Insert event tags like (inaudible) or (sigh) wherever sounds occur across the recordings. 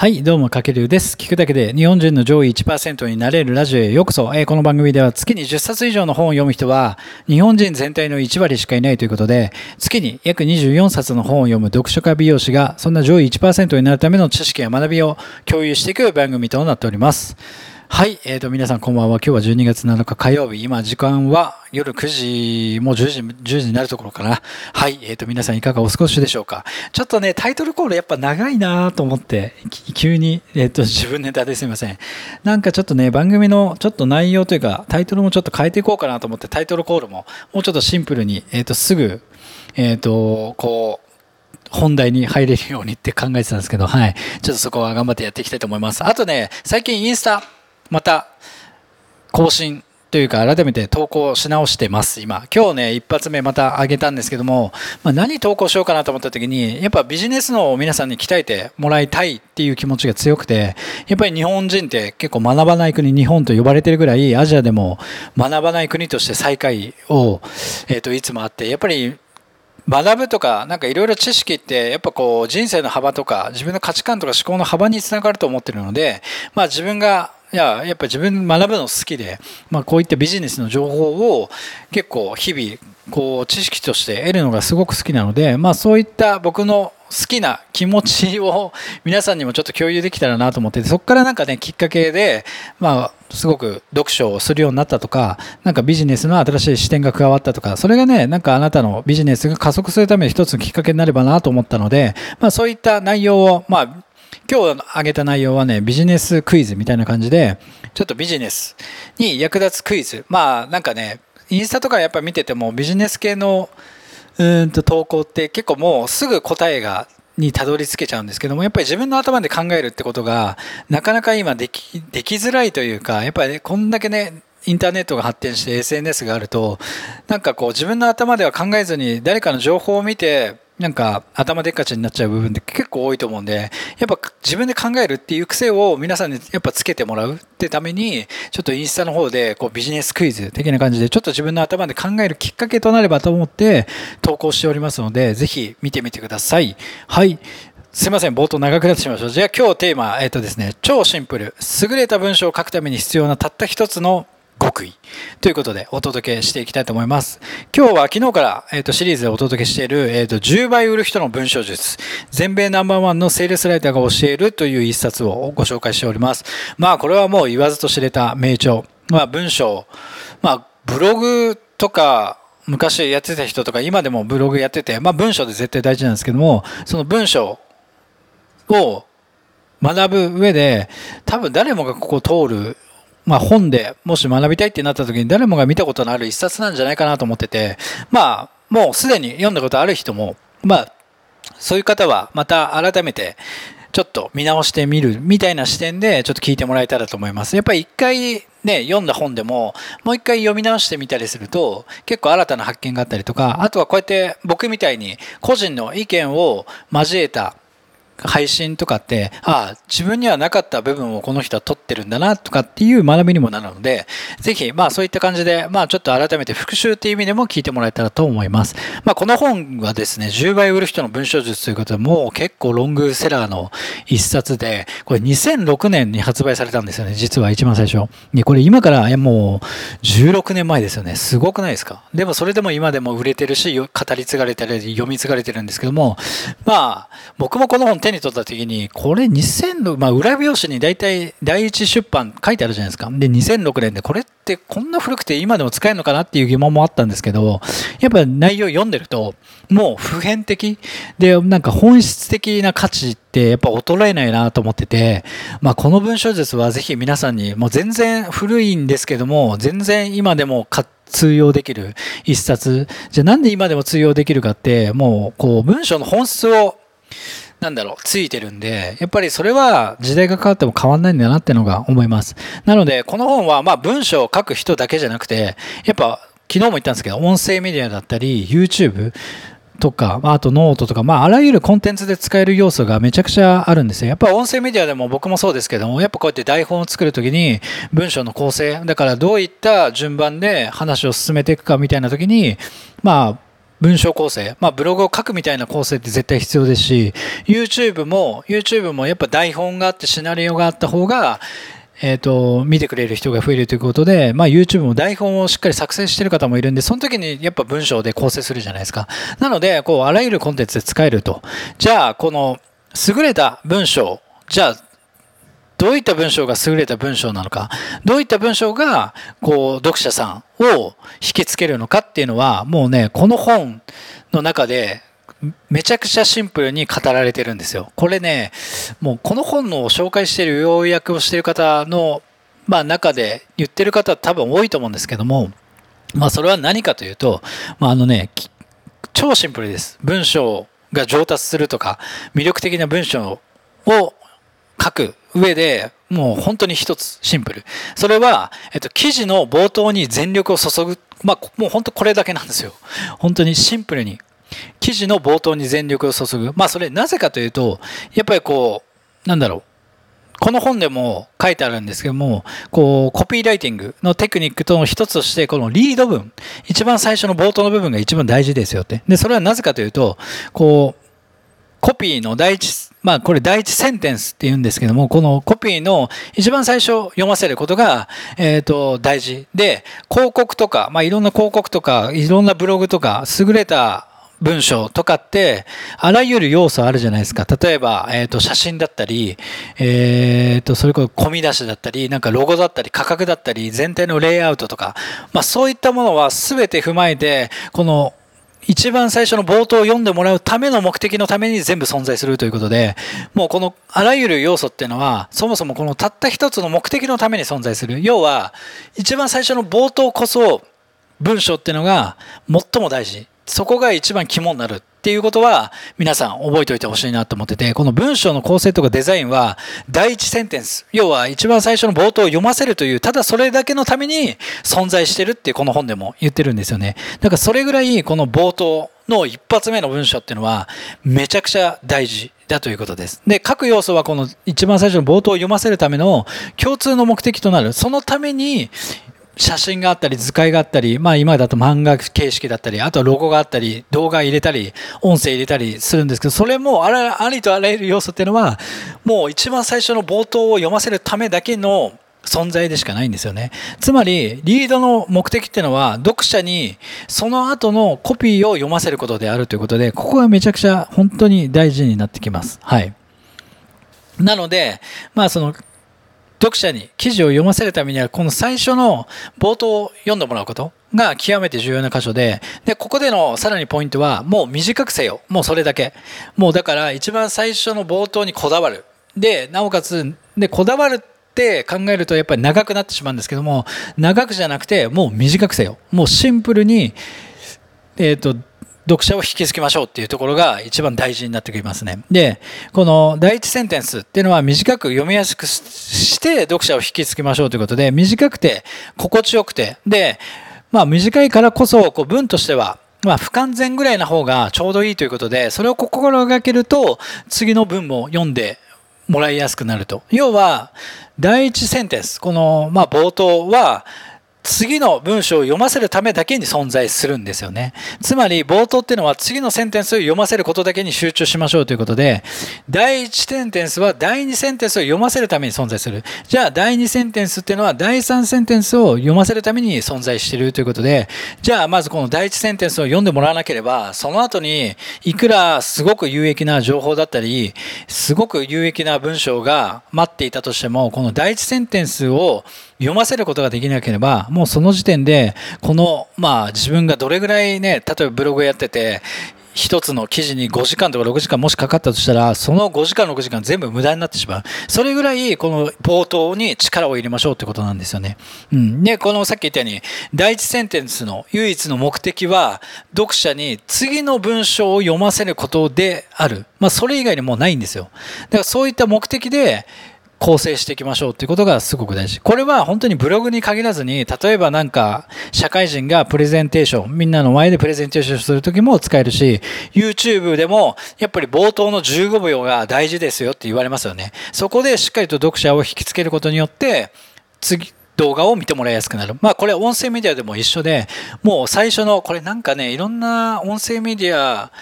はい、どうも、かけるです。聞くだけで日本人の上位1%になれるラジオへようこそ。えーこの番組では月に10冊以上の本を読む人は日本人全体の1割しかいないということで、月に約24冊の本を読む読書家美容師がそんな上位1%になるための知識や学びを共有していく番組となっております。はい、えーと、皆さんこんばんは。今日は12月7日火曜日。今、時間は夜9時、もう10時、10時になるところかな。はい、えーと、皆さんいかがお過ごしでしょうか。ちょっとね、タイトルコールやっぱ長いなと思って、急に、えーと、自分ネタですいません。なんかちょっとね、番組のちょっと内容というか、タイトルもちょっと変えていこうかなと思って、タイトルコールももうちょっとシンプルに、えーと、すぐ、えーと、こう、本題に入れるようにって考えてたんですけど、はい。ちょっとそこは頑張ってやっていきたいと思います。あとね、最近インスタ、また、更新というか、改めて投稿し直してます、今。今日ね、一発目また上げたんですけども、まあ、何投稿しようかなと思った時に、やっぱビジネスのを皆さんに鍛えてもらいたいっていう気持ちが強くて、やっぱり日本人って結構学ばない国、日本と呼ばれてるぐらい、アジアでも学ばない国として最下位を、えっ、と、いつもあって、やっぱり学ぶとか、なんかいろいろ知識って、やっぱこう人生の幅とか、自分の価値観とか思考の幅につながると思ってるので、まあ自分が、いや、やっぱ自分学ぶの好きで、まあこういったビジネスの情報を結構日々、こう知識として得るのがすごく好きなので、まあそういった僕の好きな気持ちを (laughs) 皆さんにもちょっと共有できたらなと思って、そこからなんかね、きっかけで、まあ、すごく読書をするようになったとか、なんかビジネスの新しい視点が加わったとか、それがね、なんかあなたのビジネスが加速するために一つのきっかけになればなと思ったので、まあそういった内容を、まあ、今日挙げた内容はね、ビジネスクイズみたいな感じで、ちょっとビジネスに役立つクイズ。まあなんかね、インスタとかやっぱ見ててもビジネス系のうんと投稿って結構もうすぐ答えがにたどり着けちゃうんですけどもやっぱり自分の頭で考えるってことがなかなか今できできづらいというかやっぱり、ね、こんだけねインターネットが発展して SNS があるとなんかこう自分の頭では考えずに誰かの情報を見てなんか頭でっかちになっちゃう部分って結構多いと思うんで、やっぱ自分で考えるっていう癖を皆さんにやっぱつけてもらうってために、ちょっとインスタの方でこうビジネスクイズ的な感じでちょっと自分の頭で考えるきっかけとなればと思って投稿しておりますので、ぜひ見てみてください。はい。すいません、冒頭長くなってしまいました。じゃあ今日テーマ、えっ、とですね、超シンプル。優れた文章を書くために必要なたった一つの極意ということでお届けしていきたいと思います。今日は昨日から、えー、とシリーズでお届けしている、えー、と10倍売る人の文章術全米ナンバーワンのセールスライターが教えるという一冊をご紹介しております。まあこれはもう言わずと知れた名著。まあ文章、まあブログとか昔やってた人とか今でもブログやってて、まあ文章で絶対大事なんですけども、その文章を学ぶ上で多分誰もがここを通るまあ本でもし学びたいってなった時に誰もが見たことのある一冊なんじゃないかなと思ってて、まあもうすでに読んだことある人も、まあそういう方はまた改めてちょっと見直してみるみたいな視点でちょっと聞いてもらえたらと思います。やっぱり一回ね、読んだ本でももう一回読み直してみたりすると結構新たな発見があったりとか、あとはこうやって僕みたいに個人の意見を交えた配信とかって、ああ、自分にはなかった部分をこの人は取ってるんだなとかっていう学びにもなるので、ぜひ、まあそういった感じで、まあちょっと改めて復習っていう意味でも聞いてもらえたらと思います。まあこの本はですね、10倍売る人の文章術ということで、もう結構ロングセラーの一冊で、これ2006年に発売されたんですよね、実は一番最初。にこれ今からもう16年前ですよね。すごくないですか？でもそれでも今でも売れてるし、語り継がれてる、読み継がれてるんですけども、まあ僕もこの本手に取った時に、これ2006、まあ、裏表紙に大体第一出版書いてあるじゃないですか。で、2006年でこれってこんな古くて今でも使えるのかなっていう疑問もあったんですけど、やっぱ内容読んでると、もう普遍的で、なんか本質的な価値ってやっぱ衰えないなと思ってて、まあ、この文章術はぜひ皆さんに、もう全然古いんですけども、全然今でも通用できる一冊。じゃあなんで今でも通用できるかって、もうこう文章の本質をなんだろう、ついてるんで、やっぱりそれは時代が変わっても変わんないんだなってのが思います。なので、この本はまあ文章を書く人だけじゃなくて、やっぱ昨日も言ったんですけど、音声メディアだったり、YouTube とか、あとノートとか、まああらゆるコンテンツで使える要素がめちゃくちゃあるんですよ。やっぱ音声メディアでも僕もそうですけども、やっぱこうやって台本を作るときに文章の構成、だからどういった順番で話を進めていくかみたいなときに、まあ、文章構成、まあブログを書くみたいな構成って絶対必要ですし、YouTube も、YouTube もやっぱ台本があってシナリオがあった方が、えっ、と、見てくれる人が増えるということで、まあ YouTube も台本をしっかり作成してる方もいるんで、その時にやっぱ文章で構成するじゃないですか。なので、こう、あらゆるコンテンツで使えると。じゃあ、この優れた文章、じゃあ、どういった文章が優れた文章なのか、どういった文章が、こう、読者さんを引きつけるのかっていうのは、もうね、この本の中でめちゃくちゃシンプルに語られてるんですよ。これね、もうこの本の紹介している要約をしてる方の、まあ中で言ってる方多分多いと思うんですけども、まあそれは何かというと、まああのね、超シンプルです。文章が上達するとか、魅力的な文章を書く上で、もう本当に一つシンプル。それは、えっと、記事の冒頭に全力を注ぐ。まあ、もう本当これだけなんですよ。本当にシンプルに。記事の冒頭に全力を注ぐ。まあそれなぜかというと、やっぱりこう、なんだろう。この本でも書いてあるんですけども、こう、コピーライティングのテクニックとの一つとして、このリード文、一番最初の冒頭の部分が一番大事ですよって。で、それはなぜかというと、こう、コピーの第一、まあこれ第一センテンスって言うんですけども、このコピーの一番最初読ませることが、えっ、と、大事。で、広告とか、まあいろんな広告とか、いろんなブログとか、優れた文章とかって、あらゆる要素あるじゃないですか。例えば、えっ、ー、と、写真だったり、えっ、ー、と、それこそ込み出しだったり、なんかロゴだったり、価格だったり、全体のレイアウトとか、まあそういったものは全て踏まえて、この一番最初の冒頭を読んでもらうための目的のために全部存在するということで、もうこのあらゆる要素っていうのは、そもそもこのたった一つの目的のために存在する。要は、一番最初の冒頭こそ文章っていうのが最も大事。そこが一番肝になるっていうことは皆さん覚えておいてほしいなと思ってて、この文章の構成とかデザインは第一センテンス、要は一番最初の冒頭を読ませるという、ただそれだけのために存在してるってこの本でも言ってるんですよね。だからそれぐらいこの冒頭の一発目の文章っていうのはめちゃくちゃ大事だということです。で、各要素はこの一番最初の冒頭を読ませるための共通の目的となる。そのために写真があったり図解があったり、まあ今だと漫画形式だったり、あとはロゴがあったり、動画入れたり、音声入れたりするんですけど、それもあらありとあらゆる要素っていうのは、もう一番最初の冒頭を読ませるためだけの存在でしかないんですよね。つまり、リードの目的っていうのは、読者にその後のコピーを読ませることであるということで、ここがめちゃくちゃ本当に大事になってきます。はい。なので、まあその読者に記事を読ませるためには、この最初の冒頭を読んでもらうことが極めて重要な箇所で、で、ここでのさらにポイントは、もう短くせよ。もうそれだけ。もうだから一番最初の冒頭にこだわる。で、なおかつ、で、こだわるって考えるとやっぱり長くなってしまうんですけども、長くじゃなくて、もう短くせよ。もうシンプルに、えっ、ー、と、読者を引きつけましょうっていうところが一番大事になってきますね。で、この第一センテンスっていうのは短く読みやすくして読者を引きつけましょうということで、短くて心地よくて、で、まあ短いからこそこう文としてはまあ、不完全ぐらいな方がちょうどいいということで、それを心がけると、次の文も読んでもらいやすくなると。要は、第一センテンス、この、まあ、冒頭は、次の文章を読ませるためだけに存在するんですよね。つまり冒頭っていうのは次のセンテンスを読ませることだけに集中しましょうということで、第1センテンスは第2センテンスを読ませるために存在する。じゃあ第2センテンスっていうのは第3センテンスを読ませるために存在しているということで、じゃあまずこの第1センテンスを読んでもらわなければ、その後にいくらすごく有益な情報だったり、すごく有益な文章が待っていたとしても、この第1センテンスを読ませることができなければ、もうその時点で、この、まあ自分がどれぐらいね、例えばブログやってて、一つの記事に5時間とか6時間もしかかったとしたら、その5時間6時間全部無駄になってしまう。それぐらい、この冒頭に力を入れましょうってことなんですよね。うん。で、このさっき言ったように、第一センテンスの唯一の目的は、読者に次の文章を読ませることである。まあ、それ以外にもうないんですよ。だからそういった目的で、構成していきましょうっていうことがすごく大事。これは本当にブログに限らずに、例えばなんか、社会人がプレゼンテーション、みんなの前でプレゼンテーションするときも使えるし、YouTube でも、やっぱり冒頭の15秒が大事ですよって言われますよね。そこでしっかりと読者を引きつけることによって、次、動画を見てもらいやすくなる。まあこれ音声メディアでも一緒で、もう最初の、これなんかね、いろんな音声メディア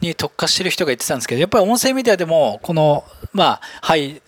に特化してる人が言ってたんですけど、やっぱり音声メディアでも、この、まあ、はい、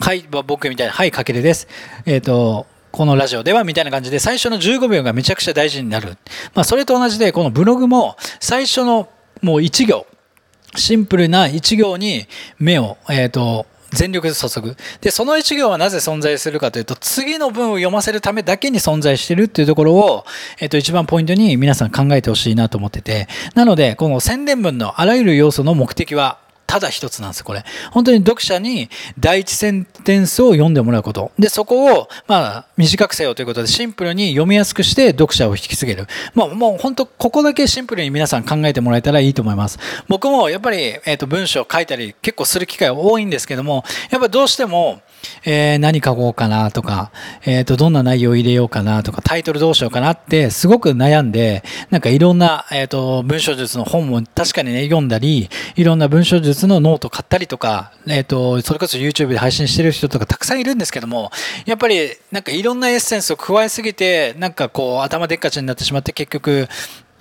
はい、僕みたいな、はい、かけるです。えっ、ー、と、このラジオではみたいな感じで最初の15秒がめちゃくちゃ大事になる。まあそれと同じでこのブログも最初のもう1行、シンプルな1行に目を、えっ、ー、と、全力で注ぐ。で、その一行はなぜ存在するかというと、次の文を読ませるためだけに存在してるっていうところを、えっ、と、一番ポイントに皆さん考えてほしいなと思ってて、なので、この宣伝文のあらゆる要素の目的は、ただ一つなんです、これ。本当に読者に第一センテンスを読んでもらうこと。で、そこを、まあ、短くせよということで、シンプルに読みやすくして読者を引き継げる。まあ、もう本当、ここだけシンプルに皆さん考えてもらえたらいいと思います。僕もやっぱり、えっ、ー、と、文章を書いたり結構する機会多いんですけども、やっぱどうしても、えー、何書こうかなとか、えっ、ー、と、どんな内容を入れようかなとか、タイトルどうしようかなってすごく悩んで、なんかいろんな、えっ、と、文章術の本も確かにね、読んだり、いろんな文章術のノート買ったりとか、えっ、と、それこそ YouTube で配信してる人とかたくさんいるんですけども、やっぱりなんかいろんなエッセンスを加えすぎて、なんかこう、頭でっかちになってしまって結局、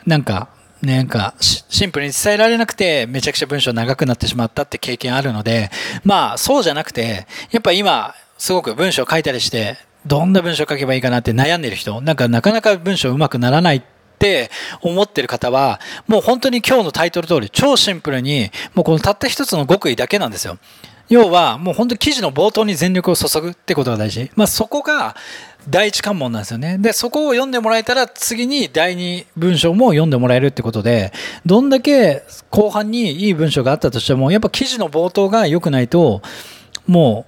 なんか、なんかシンプルに伝えられなくてめちゃくちゃ文章長くなってしまったって経験あるのでまあそうじゃなくてやっぱ今すごく文章書いたりしてどんな文章書けばいいかなって悩んでる人なんかなかなか文章うまくならないっって思ってる方はもう本当に今日のタイトル通り超シンプルにもうこのたった一つの極意だけなんですよ要はもう本当記事の冒頭に全力を注ぐってことが大事。まあそこが第一関門なんですよね。で、そこを読んでもらえたら次に第二文章も読んでもらえるってことで、どんだけ後半にいい文章があったとしても、やっぱ記事の冒頭が良くないと、も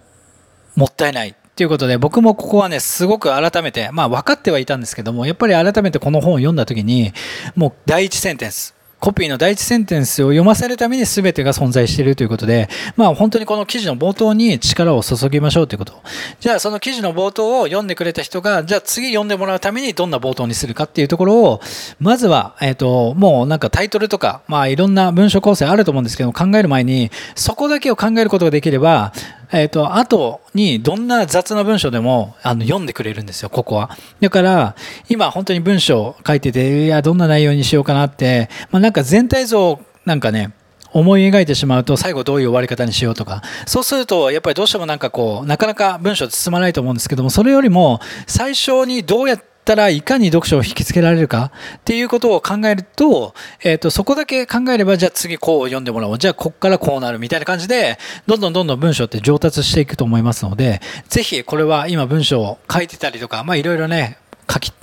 うもったいない。っていうことで、僕もここはね、すごく改めて、まあ分かってはいたんですけども、やっぱり改めてこの本を読んだ時に、もう第一センテンス、コピーの第一センテンスを読ませるために全てが存在しているということで、まあ本当にこの記事の冒頭に力を注ぎましょうということ。じゃあその記事の冒頭を読んでくれた人が、じゃあ次読んでもらうためにどんな冒頭にするかっていうところを、まずは、えっ、ー、と、もうなんかタイトルとか、まあいろんな文章構成あると思うんですけど考える前に、そこだけを考えることができれば、えっ、ー、と、後にどんな雑な文章でもあの読んでくれるんですよ、ここは。だから、今本当に文章書いてて、いや、どんな内容にしようかなって、まあなんか全体像、なんかね、思い描いてしまうと最後どういう終わり方にしようとかそうするとやっぱりどうしてもなんかこうなかなか文章進まないと思うんですけどもそれよりも最初にどうやってったらいかに読書を引きつけられるかっていうことを考えると、えっ、ー、と、そこだけ考えれば、じゃあ次こう読んでもらおう。じゃあこっからこうなるみたいな感じで、どんどんどんどん文章って上達していくと思いますので、ぜひこれは今文章を書いてたりとか、まあいろいろね、書き、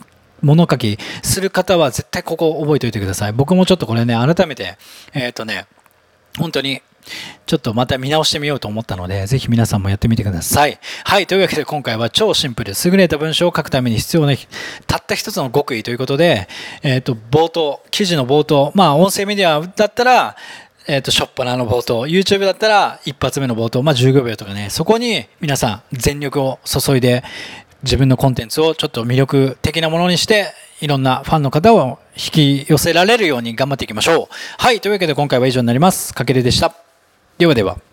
物書きする方は絶対ここ覚えておいてください。僕もちょっとこれね、改めて、えっ、とね、本当にちょっとまた見直してみようと思ったので、ぜひ皆さんもやってみてください。はい。というわけで今回は超シンプル、優れた文章を書くために必要な、たった一つの極意ということで、えっ、ー、と、冒頭、記事の冒頭、まあ音声メディアだったら、えっ、ー、と、ショッパナの冒頭、YouTube だったら一発目の冒頭、まあ15秒とかね、そこに皆さん全力を注いで、自分のコンテンツをちょっと魅力的なものにして、いろんなファンの方を引き寄せられるように頑張っていきましょう。はい。というわけで今回は以上になります。かけるでした。ではでは。